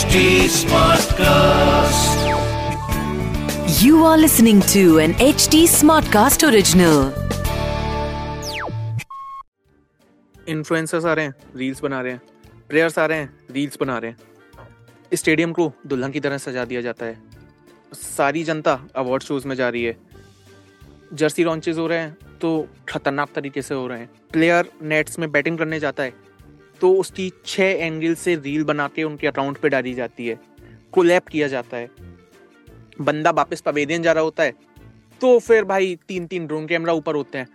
HD Smartcast. You are listening to an HD Smartcast original. Influencers आ रहे हैं reels बना रहे हैं प्लेयर्स आ रहे हैं रील्स बना रहे हैं। स्टेडियम को दुल्हन की तरह सजा दिया जाता है। सारी जनता अवार्ड शोज़ में जा रही है। जर्सी लॉन्चेस हो रहे हैं तो खतरनाक तरीके से हो रहे हैं। प्लेयर नेट्स में बैटिंग करने जाता है। तो उसकी छः एंगल से रील बना के उनके अकाउंट पे डाली जाती है। कोलैप किया जाता है। बंदा वापस पवेलियन जा रहा होता है। तो फिर भाई तीन तीन ड्रोन कैमरा ऊपर होते हैं।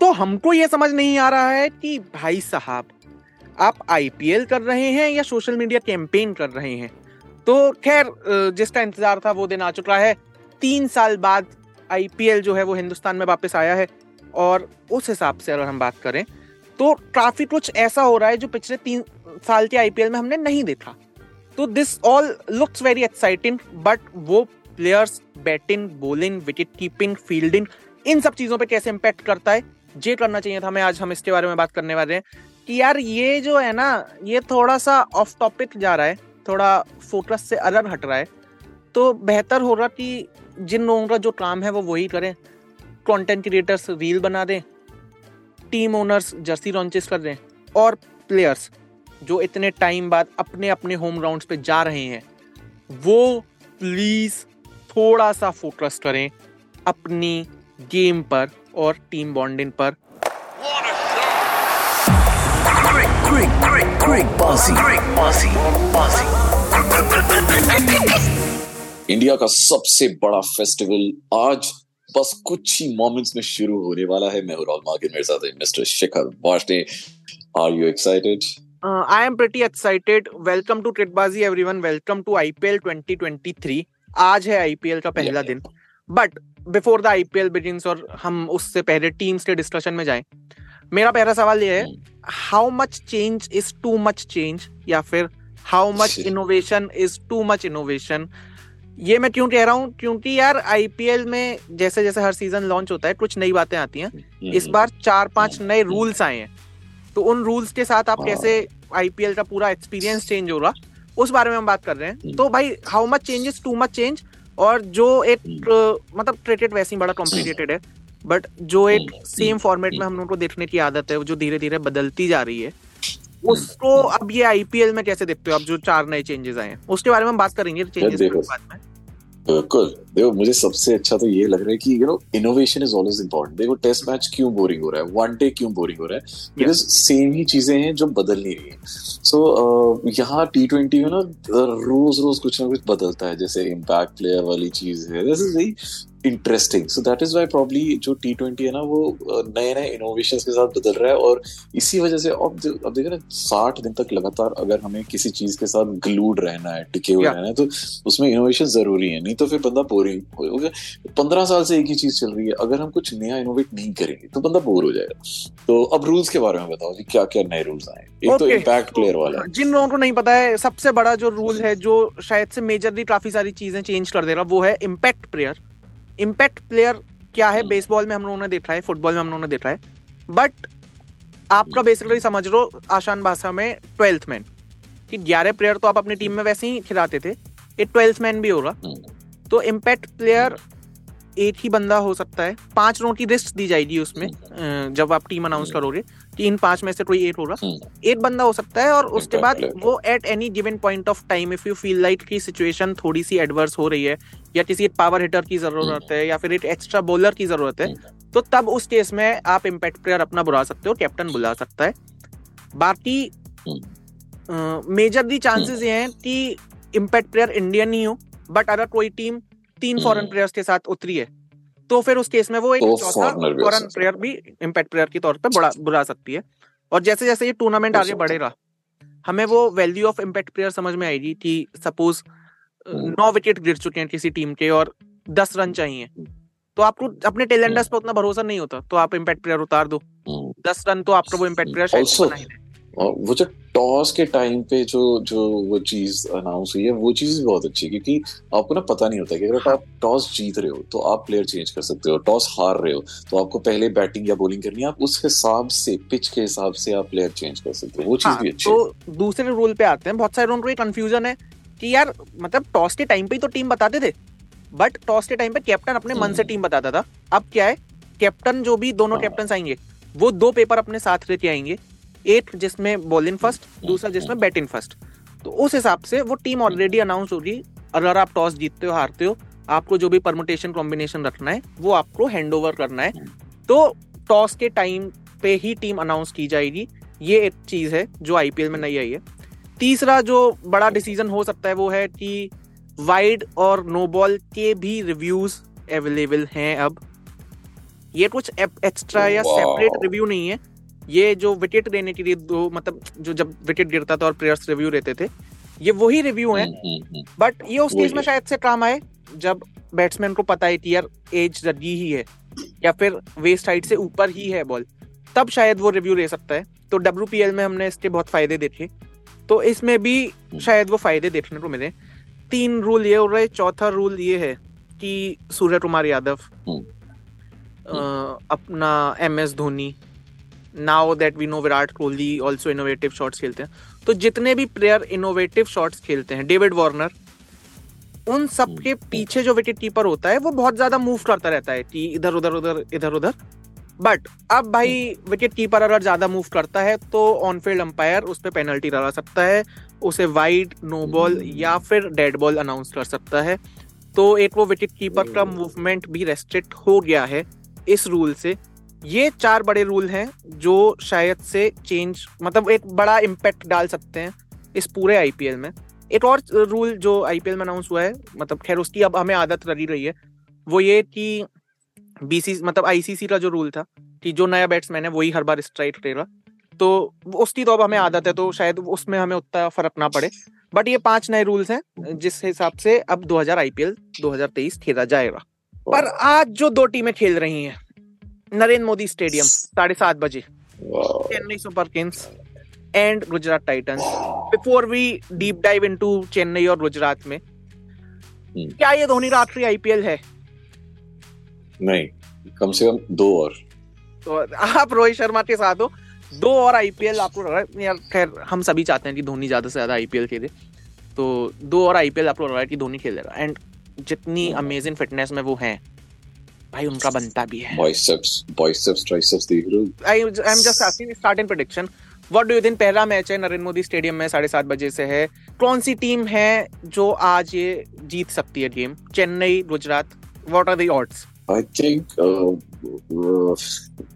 तो हमको ये समझ नहीं आ रहा है कि भाई साहब, आप आईपीएल कर रहे हैं या सोशल मीडिया कैंपेन कर रहे हैं? तो खैर जिसका इंतज़ार था वो दिन आ चुका है। तीन साल बाद आईपीएल जो है वो हिंदुस्तान में वापस आया है। और उस हिसाब से अगर हम बात करें तो काफ़ी कुछ ऐसा हो रहा है जो पिछले तीन साल के आईपीएल में हमने नहीं देखा। तो this all looks very exciting but वो players batting bowling wicket keeping fielding इन सब चीज़ों पे कैसे इम्पैक्ट करता है, ये करना चाहिए था हमें आज। हम इसके बारे में बात करने वाले हैं कि यार ये जो है ना, ये थोड़ा सा ऑफ़ टॉपिक जा रहा है, थोड़ा फोकस से अलग हट रहा है। तो बेहतर हो रहा कि जिन लोगों का जो काम है वो वही करें कंटेंट क्रिएटर्स रील बना दें टीम ओनर्स जर्सी लॉन्चेस कर रहे हैं और प्लेयर्स जो इतने टाइम बाद अपने अपने होम ग्राउंड पे जा रहे हैं, वो प्लीज़ थोड़ा सा फोकस करें अपनी गेम पर और टीम बॉन्डिंग पर. इंडिया का सबसे बड़ा फेस्टिवल आज बस कुछ ही मोमेंट्स में शुरू होने वाला है। मैं हूँ राहुल मेरे साथ mister Shikhar Washne are you excited I am pretty excited welcome to ट्रिटबाजी everyone welcome to IPL 2023 आज है आईपीएल का पहला Yeah, दिन। But before the IPL begins और हम उससे पहले टीम्स के डिस्कशन में जाएँ मेरा पहला सवाल ये है how much change is too much change या फिर how much innovation is too much innovation ये मैं क्यों कह रहा हूँ? क्योंकि यार आईपीएल में जैसे जैसे हर सीज़न लॉन्च होता है कुछ नई बातें आती हैं। हम्म, इस बार चार पाँच नए रूल्स आए हैं। तो उन रूल्स के साथ आप हाँ। कैसे आईपीएल का पूरा एक्सपीरियंस चेंज होगा उस बारे में हम बात कर रहे हैं। हम्म। तो भाई how much changes too much change और जो एक मतलब क्रिकेट वैसे ही बड़ा कॉम्प्लिकेटेड है। बट जो एक हम्म। सेम फॉर्मेट में हम लोगों को देखने की आदत है वो जो धीरे धीरे बदलती जा रही है उसको अब ये आईपीएल में कैसे देखते हो? अब जो चार नए चेंजेस आए हैं। उसके बारे में हम बात करेंगे चेंजेस देखो। बाद में। बिल्कुल। देखो मुझे सबसे अच्छा तो ये लग रहा है कि you know innovation is always important देखो टेस्ट मैच क्यों बोरिंग हो रहा है? वन डे क्यों बोरिंग हो रहा है? बिकॉज़ सेम ही चीज़ें हैं जो बदल नहीं रही है। सो so, uh, यहाँ टी ट्वेंटी में ना रोज रोज कुछ ना कुछ बदलता है। जैसे इम्पैक्ट प्लेयर वाली चीज़ है। This is very interesting so that is why probably जो टी ट्वेंटी है ना वो नए नए इनोवेशन के साथ बदल रहा है और इसी वजह से अब अब देखो ना साठ दिन तक लगातार अगर हमें किसी चीज़ के साथ ग्लूड रहना है टिके हुए Yeah. रहना है तो उसमें इनोवेशन ज़रूरी है। नहीं तो फिर बंदा बोरिंग हो गया। पंद्रह साल से एक ही चीज़ चल रही है। अगर हम कुछ नया इनोवेट नहीं करेंगे तो बंदा बोर हो जाएगा। तो अब रूल्स के बारे में बताओ जी क्या क्या नए रूल्स आए एक तो Okay. इम्पैक्ट प्लेयर वाला जिन लोगों को नहीं पता है सबसे बड़ा जो रूल है जो शायद से मेजरली काफ़ी सारी चीज़ें चेंज कर दे रहा वो है इम्पैक्ट प्लेयर इम्पैक्ट प्लेयर क्या है। बेसबॉल में हम लोगों ने देखा है फुटबॉल में हम लोगों ने देखा है। बट आपका बेसिकली समझ लो आसान भाषा में ट्वेल्थ मैन कि ग्यारह प्लेयर तो आप अपनी टीम में वैसे ही खिलाते थे। ये ट्वेल्थ मैन भी होगा। हम्म, तो इम्पैक्ट प्लेयर एक ही बंदा हो सकता है। पाँच रनों की रिस्क दी जाएगी उसमें जब आप टीम अनाउंस करोगे। कि इन पाँच में से कोई एट होगा। हम्म, एक बंदा हो सकता है और उसके बाद वो at any given point of time if you feel like की सिचुएशन थोड़ी सी एडवर्स हो रही है या किसी एक पावर हिटर की ज़रूरत है या फिर एक एक्स्ट्रा बॉलर की ज़रूरत है तो तब उस केस में आप इम्पैक्ट प्लेयर अपना बुला सकते हो कैप्टन बुला सकता है। बाकी मेजरली चांसेस ये हैं कि इम्पैक्ट प्लेयर इंडियन ही हो बट अगर कोई टीम तीन हम्म। फॉरेन प्लेयर्स के साथ उतरी है तो फिर उस केस में वो एक तो चौथा फॉरेन सकता प्लेयर भी इम्पैक्ट प्लेयर के तौर पे बुला बुला सकती है और जैसे जैसे ये टूर्नामेंट आगे। बढ़ेगा हमें वो वैल्यू ऑफ़ इम्पैक्ट प्लेयर समझ में आएगी कि सपोज़ हम्म। नौ विकेट गिर चुके हैं किसी टीम के और दस रन चाहिए तो आपको अपने टेलेंडर्स पर उतना भरोसा नहीं होता तो आप इम्पैक्ट प्लेयर उतार दो हम्म। दस रन तो आपका वो इम्पैक्ट प्लेयर ही। और वो जो टॉस के टाइम पे जो जो वो चीज़ अनाउंस हुई है वो चीज़ भी बहुत अच्छी है क्योंकि आपको ना पता नहीं होता कि अगर आप टॉस जीत रहे हो तो आप प्लेयर चेंज कर सकते हो टॉस हार रहे हो तो आपको पहले बैटिंग या बॉलिंग करनी है आप उस हिसाब से पिच के हिसाब से आप प्लेयर चेंज कर सकते हो वो चीज़ हाँ, भी अच्छी है। तो दूसरे रूल पे आते हैं बहुत सारे लोगों को कंफ्यूजन है कि यार मतलब टॉस के टाइम पे ही तो टीम बताते थे बट टॉस के टाइम पे कैप्टन अपने मन से टीम बताता था। अब क्या है कैप्टन जो भी दोनों कैप्टन आएँगे वो दो पेपर अपने साथ लेके आएँगे एक जिसमें बॉलिंग फ़र्स्ट दूसरा जिसमें बैटिंग फ़र्स्ट तो उस हिसाब से वो टीम ऑलरेडी अनाउंस होगी अगर आप टॉस जीतते हो हारते हो आपको जो भी परमुटेशन कॉम्बिनेशन रखना है वो आपको हैंड ओवर करना है। तो टॉस के टाइम पे ही टीम अनाउंस की जाएगी। ये एक चीज़ है जो आईपीएल में नहीं आई है। तीसरा जो बड़ा डिसीज़न हो सकता है वो है कि वाइड और नो बॉल के भी रिव्यूज़ अवेलेबल हैं अब। ये कुछ एक्स्ट्रा या सेपरेट रिव्यू नहीं है। ये जो विकेट देने के लिए दो मतलब जो जब विकेट गिरता था और प्लेयर्स रिव्यू रहते थे ये वही रिव्यू हैं। हम्म, हम्म, बट ये उस केस में शायद से काम आए जब बैट्समैन को पता है कि यार एज लगी ही है। या फिर वेस्ट हाइट से ऊपर ही है बॉल तब शायद वो रिव्यू ले सकता है। तो डब्ल्यूपीएल में हमने इसके बहुत फ़ायदे देखे। तो इसमें भी शायद वो फ़ायदे देखने को मिले। तीन रूल ये हो रहे चौथा रूल ये है कि सूर्य कुमार यादव हम्म। अ, अपना M S Dhoni now that we know Virat Kohli also innovative shots खेलते हैं तो जितने भी प्लेयर इनोवेटिव शॉट्स खेलते हैं डेविड वार्नर उन सब के पीछे जो विकेट कीपर होता है वो बहुत ज़्यादा मूव करता रहता है कि इधर उधर उधर इधर उधर। बट अब भाई विकेट कीपर अगर ज़्यादा मूव करता है तो ऑन फ़ील्ड अंपायर उस पर पेनल्टी लगा सकता है उसे वाइड नो बॉल या फिर डेड बॉल अनाउंस कर सकता है। तो एक वो विकेट कीपर का मूवमेंट भी रेस्ट्रिक्ट हो गया है इस रूल से। ये चार बड़े रूल हैं जो शायद से चेंज मतलब एक बड़ा इम्पैक्ट डाल सकते हैं इस पूरे आईपीएल में। एक और रूल जो आईपीएल में अनाउंस हुआ है मतलब खैर उसकी अब हमें आदत लगी रही है वो ये कि बीसी मतलब आईसीसी का जो रूल था कि जो नया बैट्समैन है वही हर बार स्ट्राइक करेगा। तो उसकी तो अब हमें आदत है तो शायद उसमें हमें उतना फ़र्क ना पड़े। बट ये पाँच नए रूल्स हैं जिस हिसाब से अब 2000 आईपीएल 2023 खेला जाएगा। पर आज जो दो टीमें खेल रही हैं नरेंद्र मोदी स्टेडियम साढ़े सात बजे। Chennai Super Kings and Gujarat Titans. Before we deep dive into Chennai और गुजरात में क्या ये धोनी आखिरी आईपीएल है? नहीं कम से कम दो और। तो आप रोहित शर्मा के साथ हो। दो और आईपीएल आपको लग रहा है यार खैर हम सभी चाहते हैं कि धोनी ज़्यादा से ज़्यादा आईपीएल खेले। तो दो और आईपीएल आपको लग रहा है कि धोनी खेलेगा। एंड जितनी अमेजिंग फिटनेस में वो हैं भाई उनका बनता भी है बाइसेप्स बाइसेप्स ट्राइसेप्स देख रहे हो? I I am just asking start in prediction what do you think पहला मैच है नरेंद्र मोदी स्टेडियम में साढ़े सात बजे से है? कौन सी टीम है जो आज ये जीत सकती है game Chennai Gujarat what are the odds I think uh, uh,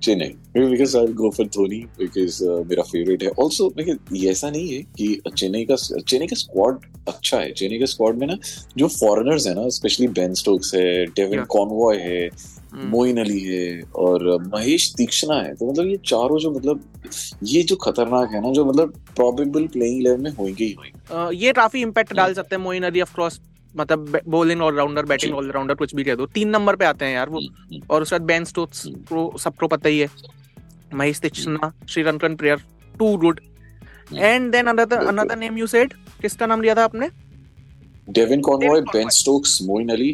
Chennai. Maybe because I'll go for Dhoni because uh, मेरा favorite है. Also लेकिन ये ऐसा नहीं है कि चेन्नई का चेन्नई का स्क्वाड अच्छा है. चेन्नई के स्क्वाड में ना जो फॉरेनर्स है ना, स्पेशली बेन स्टोक्स है, डेविन कॉनवॉय है, Hmm. मोइन अली है और महेश तीक्ष्णा है. तो मतलब ये चारों जो मतलब ये जो खतरनाक है ना, जो मतलब probable playing eleven में होंगे ही होंगे. Uh, ये काफ़ी इम्पैक्ट डाल सकते हैं मोइन अली ऑफ़ क्रॉस मतलब बॉलिंग ऑलराउंडर बैटिंग। ऑलराउंडर कुछ भी कह दो तीन नंबर पे आते हैं यार वो हम्म, हम्म. और उसके बाद बेन स्टोक्स हम्म। को सबको पता ही है Mahesh Theekshana Sri Lankan player too good. And then another another name you said किसका नाम लिया था आपने? Devin Conway Ben Stokes Moeen Ali.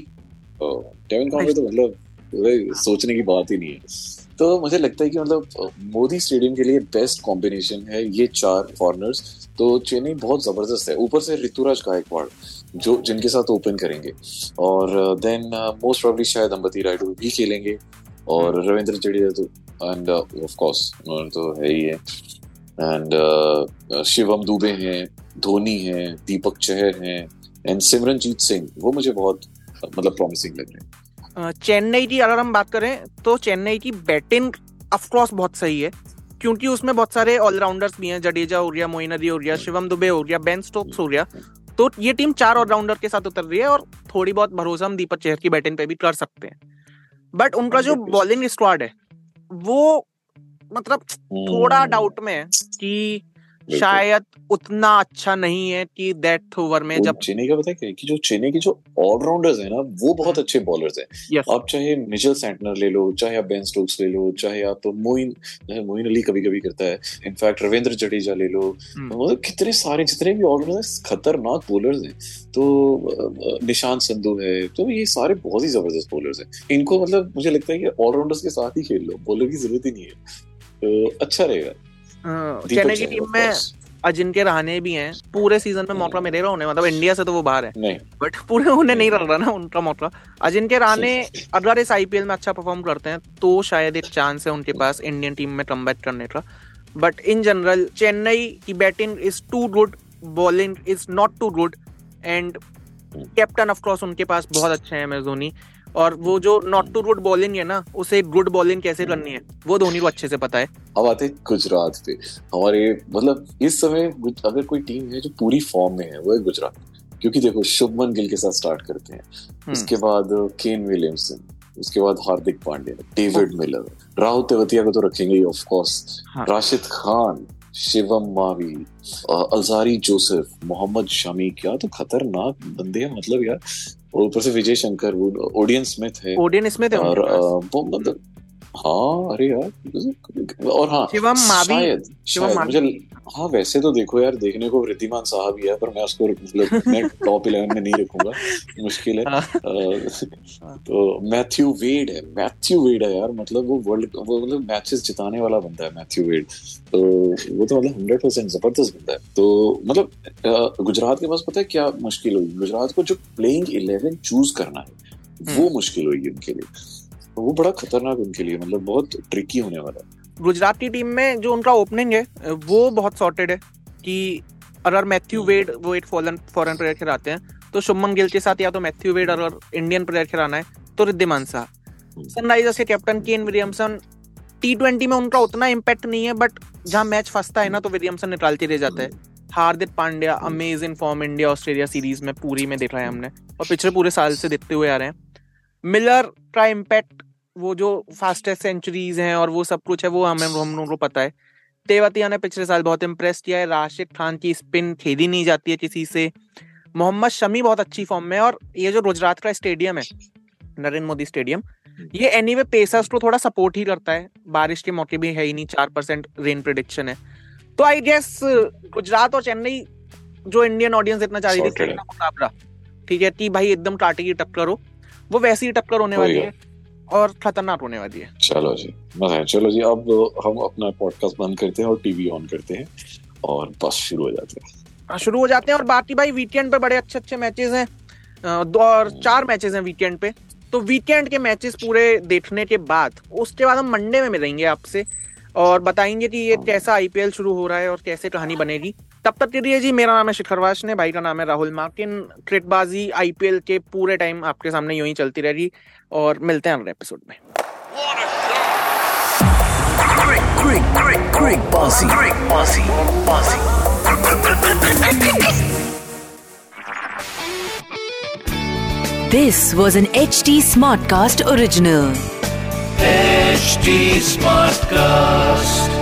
Devin Conway तो मतलब पूरे सोचने की बात ही नहीं है। तो मुझे लगता है कि मतलब मोदी स्टेडियम के लिए बेस्ट कॉम्बिनेशन है ये चार फॉरनर्स तो चेन्नई बहुत ज़बरदस्त है। ऊपर से ऋतुराज गायकवाड़ जो जिनके साथ ओपन करेंगे। और देन मोस्ट प्रॉब्ली शायद अंबती रायडू भी खेलेंगे। और रविंद्र जडेजा तो एंड ऑफ़ कोर्स उन्होंने तो है ही है। एंड शिवम दुबे हैं। धोनी हैं दीपक चहर हैं एंड सिमरनजीत सिंह वो मुझे बहुत मतलब प्रॉमिसिंग लग रहे हैं। चेन्नई की अगर हम बात करें तो चेन्नई की बैटिंग ऑफकोर्स बहुत सही है क्योंकि उसमें बहुत सारे ऑलराउंडर्स भी हैं जडेजा हो गया मोइन अली हो गया शिवम दुबे हो गया बेन स्टोक्स हो गया। तो ये टीम चार ऑलराउंडर के साथ उतर रही है और थोड़ी बहुत भरोसा हम दीपक चेहर की बैटिंग पे भी कर सकते हैं। बट उनका जो बॉलिंग स्क्वाड है वो मतलब थोड़ा हम्म, डाउट में है कि। शायद उतना अच्छा नहीं है कि डेथ ओवर में जब चेन्नई का पता है कि जो चेन्नई के जो ऑलराउंडर्स है ना वो बहुत अच्छे बॉलर्स हैं। आप चाहे मिचेल सैंटनर ले लो चाहे आप बेन स्टोक्स ले लो चाहे आप तो मोइन मोइन अली कभी कभी करता है। इनफैक्ट रविंद्र जडेजा ले लो। मतलब कितने सारे जितने भी ऑलराउंडर्स खतरनाक बॉलर्स हैं। तो निशांत संधू है तो ये सारे बहुत ही ज़बरदस्त बॉलर्स हैं। इनको मतलब मुझे लगता है कि ऑलराउंडर्स के साथ ही खेल लो बॉलर की ज़रूरत ही नहीं है। तो अच्छा रहेगा। चेन्नई की टीम में अजिंक्य रहाने भी हैं। पूरे सीज़न में मौका मिलेगा उन्हें मतलब इंडिया से तो वो बाहर है। बट पूरे उन्हें नहीं लग रहा ना उनका मौका। अजिंक्य रहाने अगर इस आईपीएल में अच्छा परफॉर्म करते हैं तो शायद एक चांस है उनके पास इंडियन टीम में कम करने का। बट इन जनरल चेन्नई की batting is too good bowling is not too good and captain of course उनके पास बहुत अच्छे हैं धोनी और वो जो नॉट टू गुड बॉलिंग है ना उसे गुड बॉलिंग कैसे करनी है? वो धोनी को अच्छे से पता है। अब आते गुजरात पे। हमारे मतलब इस समय अगर कोई टीम है जो पूरी फॉर्म में है वो है गुजरात। क्योंकि देखो शुभमन गिल के साथ स्टार्ट करते हैं। हम्म। उसके बाद केन विलियमसन उसके बाद हार्दिक पांड्या डेविड मिलर राहुल तेवतिया को तो रखेंगे ही ऑफ़ कोर्स हाँ। राशिद खान शिवम मावी अ, अलजारी जोसेफ मोहम्मद शमी। क्या तो खतरनाक बंदे हैं मतलब यार। और ऊपर से विजय शंकर वो ऑडियंस में थे ऑडियंस में थे और। वो मतलब हाँ अरे यार और हाँ शिवम मावी- शायद शिवम शायद मुझे हाँ वैसे तो देखो यार देखने को वृद्धिमान साहब ही है पर मैं उसको मतलब मैं टॉप इलेवन में नहीं रखूँगा मुश्किल है। हाँ। अ, तो मैथ्यू वेड है मैथ्यू वेड है यार मतलब वो वर्ल्ड वो मतलब मैचेस जिताने वाला बंदा है मैथ्यू वेड। तो वो तो मतलब हंड्रेड परसेंट ज़बरदस्त बंदा है। तो मतलब गुजरात के पास पता है क्या मुश्किल होगी गुजरात को जो प्लेइंग इलेवन चूज़ करना है वो हम्म। मुश्किल होगी उनके लिए। वो बड़ा खतरनाक उनके लिए मतलब बहुत ट्रिकी होने वाला है। गुजरात की टीम में जो उनका ओपनिंग है वो बहुत सॉर्टेड है कि अगर मैथ्यू वेड वो एक फॉरन फॉरन प्लेयर खिलाते हैं तो शुभमन गिल के साथ या तो मैथ्यू वेड अगर इंडियन प्लेयर खिलाना है तो रिद्धिमान शाह। सनराइजर्स के captain Kane Williamson T twenty में उनका उतना इम्पैक्ट नहीं है बट जहाँ मैच फंसता है ना तो विलियमसन निकालते रह जाता है। Hardik Pandya amazing form India Australia series में पूरी में देखा है हमने और पिछले पूरे साल से देखते हुए आ रहे हैं। मिलर का इम्पैक्ट वो जो फास्टेस्ट सेंचुरीज हैं और वो सब कुछ है वो हमें हम लोगों को पता है। तेवतिया ने पिछले साल बहुत इम्प्रेस किया है। राशिद खान की स्पिन खेली नहीं जाती है किसी से। मोहम्मद शमी बहुत अच्छी फॉर्म में और ये जो गुजरात का स्टेडियम है नरेंद्र मोदी स्टेडियम ये एनीवे पेसर्स को थोड़ा सपोर्ट ही करता है। बारिश के मौके भी है ही नहीं चार परसेंट रेन प्रिडिक्शन है। तो आई गेस गुजरात और चेन्नई जो इंडियन ऑडियंस इतना चाह रही थी मुकाबला। ठीक है कि भाई एकदम टाटे की टक्कर हो। वो वैसी ही टक्कर होने वाली है। और खतरनाक होने वाली है। चलो जी है चलो जी अब हम अपना पॉडकास्ट बंद करते हैं और टीवी ऑन करते हैं और बस शुरू हो जाते हैं। हाँ, शुरू हो जाते हैं और बाकी भाई वीकेंड पे बड़े अच्छे अच्छे मैचेस हैं दो और चार मैचेस हैं वीकेंड पे। तो वीकेंड के मैचेस पूरे देखने के बाद उसके बाद हम मंडे में मिलेंगे आपसे और बताएँगे कि ये कैसा आईपीएल शुरू हो रहा है और कैसे कहानी बनेगी। तब तक के लिए? जी मेरा नाम है शिखर वाशने भाई का नाम है राहुल माकिन क्रिकबाजी आईपीएल के पूरे टाइम आपके सामने यूँ ही चलती रहेगी और मिलते हैं अगले एपिसोड में। This was an H D Smartcast original Smartcast